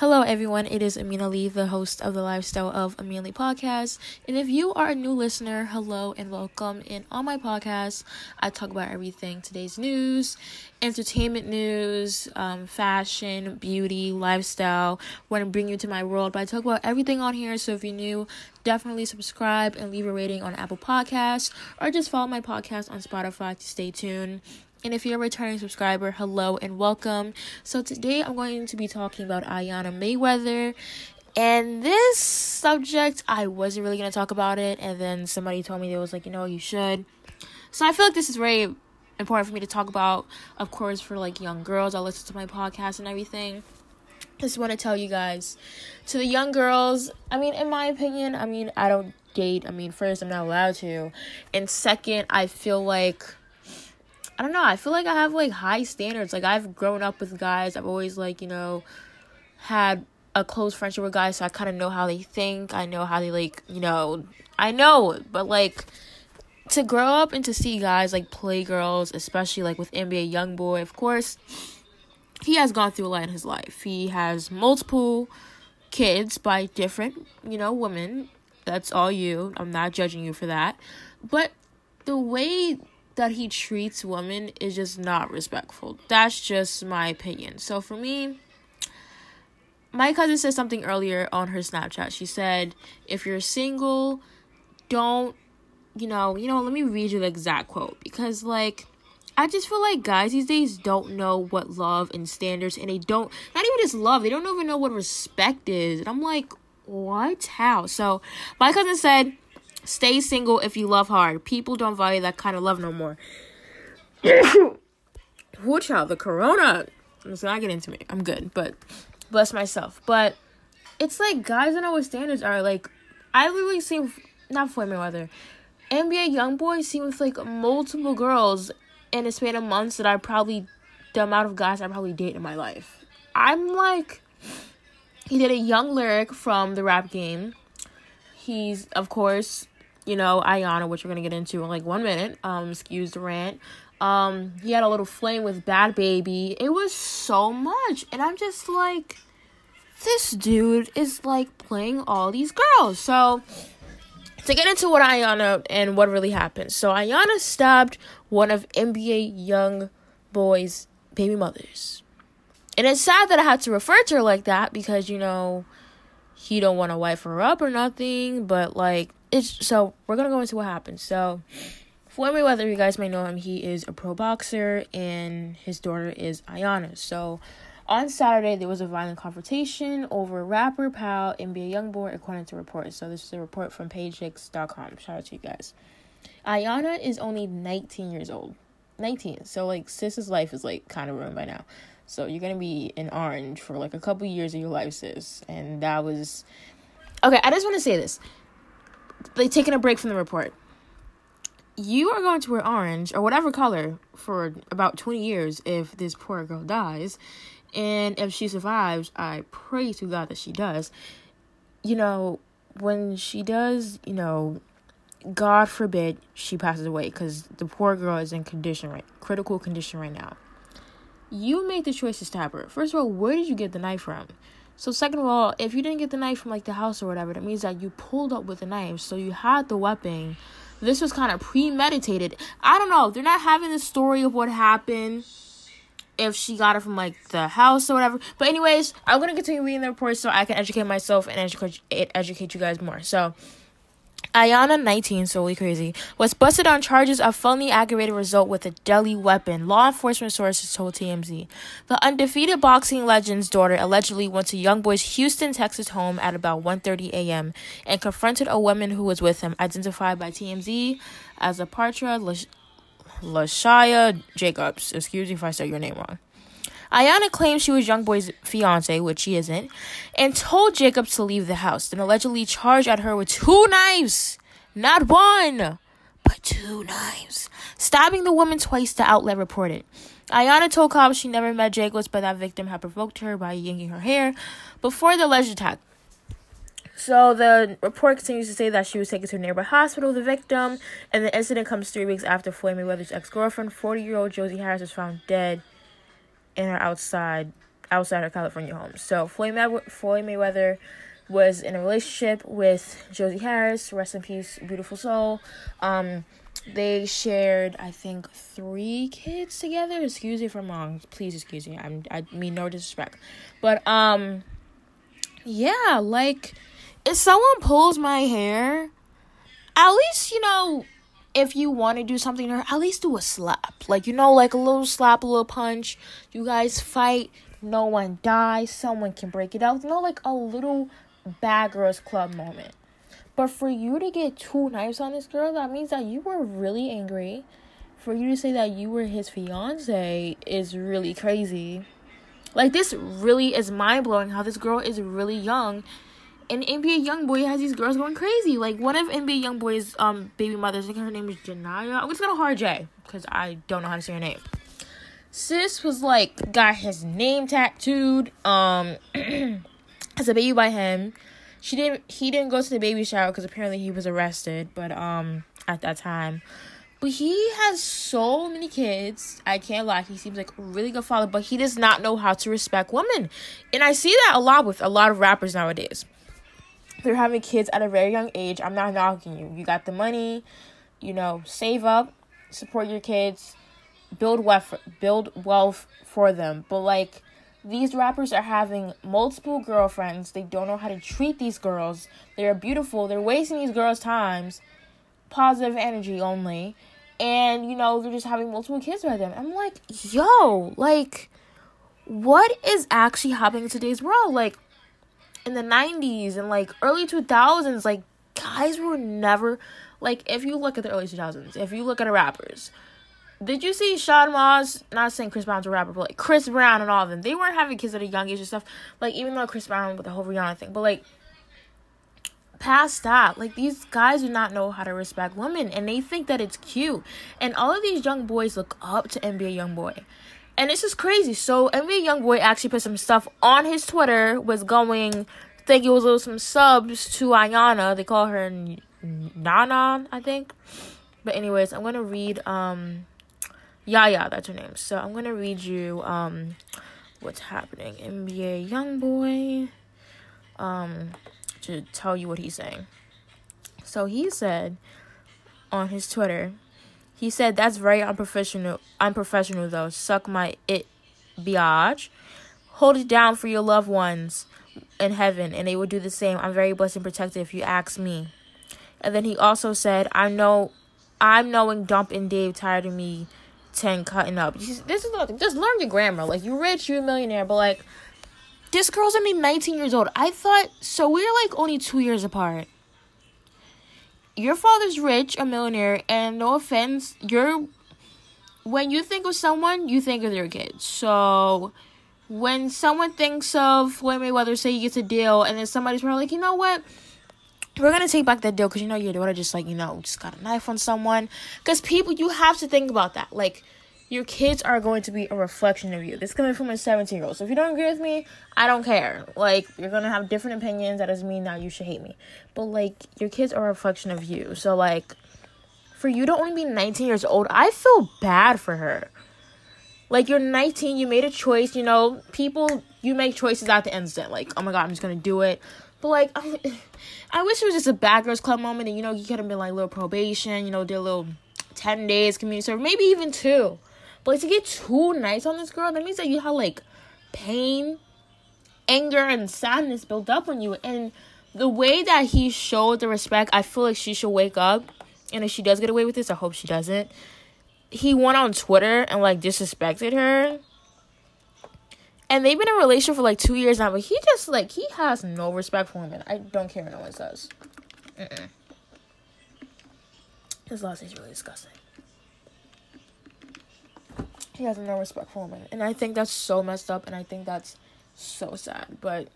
Hello, everyone. It is Amina Lee, the host of the Lifestyle of Amina Lee podcast. And if you are a new listener, hello and welcome. And on my podcast, I talk about everything today's news, entertainment news, um, fashion, beauty, lifestyle. Want to bring you to my world, but I talk about everything on here. So if you're new, definitely subscribe and leave a rating on Apple Podcasts or just follow my podcast on Spotify to stay tuned. And if you're a returning subscriber, hello and welcome. So today I'm going to be talking about Iyanna Mayweather. And this subject, I wasn't really going to talk about it. And then somebody told me, they was like, you know, you should. So I feel like this is very important for me to talk about, of course, for like young girls. I listen to my podcast and everything. Just want to tell you guys, to the young girls, I mean, in my opinion, I mean, I don't date. I mean, first, I'm not allowed to. And second, I feel like I don't know. I feel like I have like high standards. Like I've grown up with guys. I've always like, you know, had a close friendship with guys, so I kind of know how they think. I know how they like, you know, I know, but like to grow up and to see guys like play girls, especially like with NBA Young Boy, of course, he has gone through a lot in his life. He has multiple kids by different, you know, women. That's all you. I'm not judging you for that. But the way that he treats women is just not respectful. That's just my opinion. So for me, my cousin said something earlier on her Snapchat. She said, if you're single, don't, you know, you know, let me read you the exact quote because like I just feel like guys these days don't know what love and standards and they don't not even just love, they don't even know what respect is. And I'm like, what? How? So my cousin said Stay single if you love hard. People don't value that kind of love no more. Who child, the corona. Let's not get into me. I'm good, but bless myself. But it's like guys don't know what standards are. Like I literally seen not Floyd Mayweather. NBA YoungBoy seen with like multiple girls in a span of months that I probably the amount of guys I probably date in my life. I'm like he did a young lyric from the rap game. He's of course you know, Iyanna, which we're gonna get into in like one minute. Um, excuse the rant. Um, he had a little flame with Bhad Bhabie. It was so much, and I'm just like, this dude is like playing all these girls. So to get into what Iyanna and what really happened. So Iyanna stabbed one of NBA young boys' baby mothers. And it's sad that I had to refer to her like that because, you know, he don't want to wife her up or nothing, but like it's so we're gonna go into what happened. So Floyd Mayweather, you guys may know him. He is a pro boxer, and his daughter is Iyanna. So on Saturday, there was a violent confrontation over rapper pal NBA YoungBoy, according to reports. So this is a report from PageSix.com. Shout out to you guys. Iyanna is only 19 years old. 19. So like sis's life is like kind of ruined by now. So you're gonna be in orange for like a couple years of your life, sis. And that was okay. I just want to say this like taking a break from the report. You are going to wear orange or whatever color for about 20 years if this poor girl dies. And if she survives, I pray to God that she does. You know, when she does, you know, God forbid she passes away because the poor girl is in condition right critical condition right now. You make the choice to stab her. First of all, where did you get the knife from? So second of all, if you didn't get the knife from like the house or whatever, that means that you pulled up with a knife. So you had the weapon. This was kind of premeditated. I don't know. They're not having the story of what happened if she got it from like the house or whatever. But anyways, I'm gonna continue reading the report so I can educate myself and educate educate you guys more. So Iyanna, 19, solely crazy, was busted on charges of felony aggravated assault with a deadly weapon, law enforcement sources told TMZ. The undefeated boxing legend's daughter allegedly went to Young Boy's Houston, Texas home at about 1.30 a.m. and confronted a woman who was with him, identified by TMZ as Apatra Lashaya Jacobs. Excuse me if I said your name wrong. Iyanna claims she was YoungBoy's fiance, which she isn't, and told Jacob to leave the house, then allegedly charged at her with two knives. Not one, but two knives. Stabbing the woman twice, the outlet reported. Iyanna told cops she never met Jacobs, but that victim had provoked her by yanking her hair before the alleged attack. So the report continues to say that she was taken to a nearby hospital, the victim, and the incident comes three weeks after Floyd Mayweather's ex-girlfriend, 40-year-old Josie Harris, was found dead in her outside outside her California home. So Floyd, May- Floyd Mayweather was in a relationship with Josie Harris. Rest in peace, beautiful soul. Um, they shared, I think, three kids together. Excuse me if I'm wrong. Please excuse me. I'm I mean no disrespect, but um, yeah, like if someone pulls my hair, at least you know if you want to do something or at least do a slap. Like you know like a little slap a little punch. You guys fight. No one dies. Someone can break it out. You know like a little bad girls club moment. But for you to get two knives on this girl that means that you were really angry. For you to say that you were his fiance is really crazy. Like this really is mind-blowing how this girl is really young and NBA YoungBoy has these girls going crazy. Like one of NBA YoungBoy's um baby mothers, I think her name is Janaya. I'm just gonna hard J because I don't know how to say her name. Sis was like got his name tattooed um as a baby by him. She didn't. He didn't go to the baby shower because apparently he was arrested. But um at that time. But he has so many kids. I can't lie. He seems like a really good father, but he does not know how to respect women. And I see that a lot with a lot of rappers nowadays they're having kids at a very young age. I'm not knocking you. You got the money, you know, save up, support your kids, build wealth, build wealth for them. But like these rappers are having multiple girlfriends. They don't know how to treat these girls. They're beautiful. They're wasting these girls' times. Positive energy only. And you know, they're just having multiple kids by them. I'm like, yo, like what is actually happening in today's world? Like in the 90s and like early 2000s like guys were never like if you look at the early 2000s if you look at the rappers did you see Shad Moss? Not saying Chris Brown's a rapper, but like Chris Brown and all of them. They weren't having kids at a young age and stuff. Like even though Chris Brown with the whole Rihanna thing, but like past that, like these guys do not know how to respect women, and they think that it's cute. And all of these young boys look up to NBA YoungBoy. And this is crazy. So NBA YoungBoy actually put some stuff on his Twitter. Was going, I think it was little some subs to Iyanna. They call her Nana, I think. But anyways, I'm gonna read um, Yaya. That's her name. So I'm gonna read you um, what's happening. NBA YoungBoy. Um, to tell you what he's saying. So he said on his Twitter he said, That's very unprofessional unprofessional though. Suck my it biatch. Hold it down for your loved ones in heaven, and they will do the same. I'm very blessed and protected if you ask me. And then he also said, I know I'm knowing Dump and Dave tired of me ten cutting up. This is nothing. Just learn your grammar. Like you're rich, you're a millionaire, but like this girl's only 19 years old. I thought so we're like only two years apart your father's rich, a millionaire, and no offense, you're when you think of someone, you think of their kids. So when someone thinks of Floyd Mayweather, say he gets a deal, and then somebody's probably like, you know what? We're gonna take back that deal because you know your daughter just like you know just got a knife on someone. Because people, you have to think about that. Like your kids are going to be a reflection of you. This coming from a 17 year old. So if you don't agree with me, I don't care. Like, you're going to have different opinions. That doesn't mean now you should hate me. But, like, your kids are a reflection of you. So, like, for you to only be 19 years old, I feel bad for her. Like, you're 19, you made a choice, you know, people, you make choices at the instant. Like, oh my god, I'm just going to do it. But, like, I wish it was just a bad girls club moment and, you know, you could have been like, a little probation, you know, did a little 10 days community service, maybe even two but to get too nice on this girl, that means that you have like pain, anger, and sadness built up on you. And the way that he showed the respect, I feel like she should wake up. And if she does get away with this, I hope she doesn't. He went on Twitter and like disrespected her. And they've been in a relationship for like two years now, but he just like he has no respect for women. I don't care what no one says. Mm-mm. His last is really disgusting he has no respect for women. And I think that's so messed up and I think that's so sad. But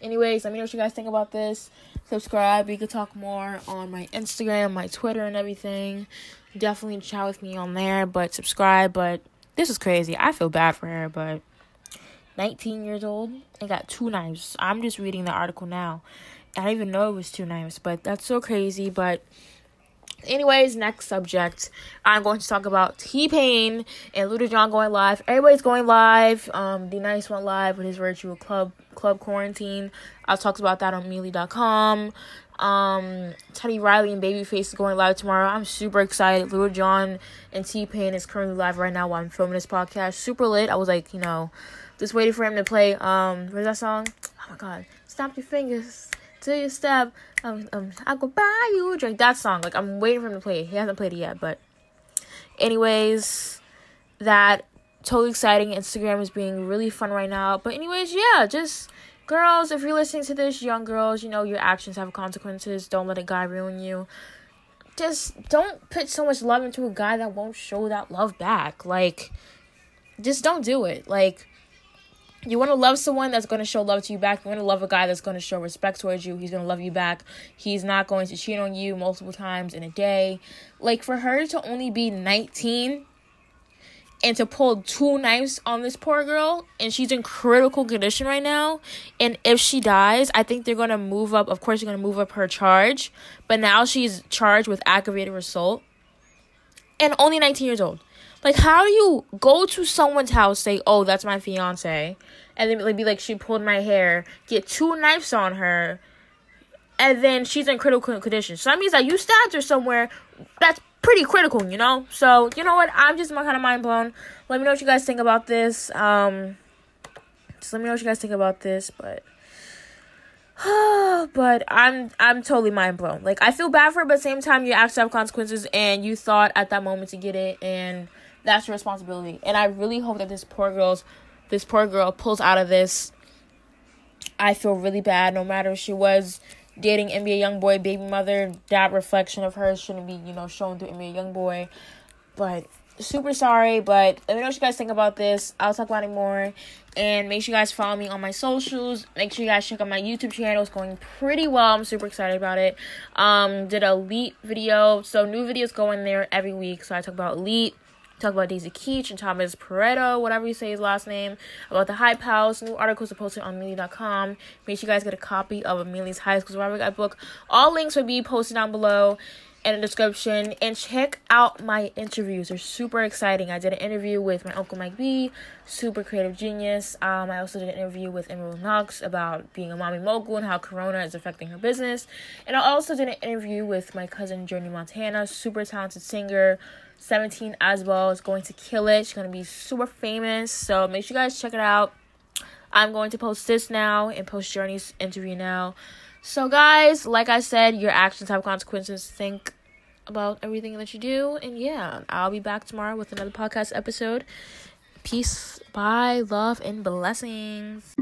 anyways, let me know what you guys think about this. Subscribe. We could talk more on my Instagram, my Twitter and everything. Definitely chat with me on there, but subscribe. But this is crazy. I feel bad for her, but 19 years old and got two knives. I'm just reading the article now. I didn't even know it was two knives, but that's so crazy. But Anyways, next subject. I'm going to talk about T Pain and Lil Jon going live. Everybody's going live. Um, D Nice went live with his virtual club club quarantine. I talked about that on Mealy.com. Um, Teddy Riley and Babyface is going live tomorrow. I'm super excited. Lil Jon and T Pain is currently live right now while I'm filming this podcast. Super lit. I was like, you know, just waiting for him to play. Um, where's that song? Oh my god, snap your fingers till you step. Um, um, I go buy you a drink. That song. Like I'm waiting for him to play. He hasn't played it yet, but anyways, that totally exciting. Instagram is being really fun right now. But anyways, yeah, just girls, if you're listening to this, young girls, you know your actions have consequences. Don't let a guy ruin you. Just don't put so much love into a guy that won't show that love back. Like, just don't do it. Like, you want to love someone that's going to show love to you back. You want to love a guy that's going to show respect towards you. He's going to love you back. He's not going to cheat on you multiple times in a day. Like, for her to only be 19 and to pull two knives on this poor girl and she's in critical condition right now and if she dies i think they're going to move up of course they're going to move up her charge but now she's charged with aggravated assault and only 19 years old like how do you go to someone's house say oh that's my fiance and then like, be like she pulled my hair get two knives on her and then she's in critical condition so that means that you stabbed her somewhere that's pretty critical, you know? So, you know what? I'm just kind of mind blown. Let me know what you guys think about this. Um, just let me know what you guys think about this, but but I'm I'm totally mind blown. Like I feel bad for it, but at the same time you actually have consequences and you thought at that moment to get it and that's your responsibility. And I really hope that this poor girl's this poor girl pulls out of this. I feel really bad no matter if she was dating NBA YoungBoy baby mother. That reflection of her shouldn't be, you know, shown through NBA YoungBoy. But super sorry, but let me know what you guys think about this. I'll talk about it more. And make sure you guys follow me on my socials. Make sure you guys check out my YouTube channel. It's going pretty well. I'm super excited about it. Um, did a elite video. So new videos going there every week. So I talk about elite talk about Daisy Keech and Thomas Pareto, whatever you say his last name, about the Hype House. New articles are posted on Mealy.com. Make sure you guys get a copy of Amelie's High School Survivor Guide book. All links will be posted down below in the description. And check out my interviews. They're super exciting. I did an interview with my Uncle Mike B, super creative genius. Um, I also did an interview with Emerald Knox about being a mommy mogul and how Corona is affecting her business. And I also did an interview with my cousin Journey Montana, super talented singer 17 as well is going to kill it. She's going to be super famous. So make sure you guys check it out. I'm going to post this now and post Journey's interview now. So, guys, like I said, your actions have consequences. Think about everything that you do. And yeah, I'll be back tomorrow with another podcast episode. Peace, bye, love, and blessings.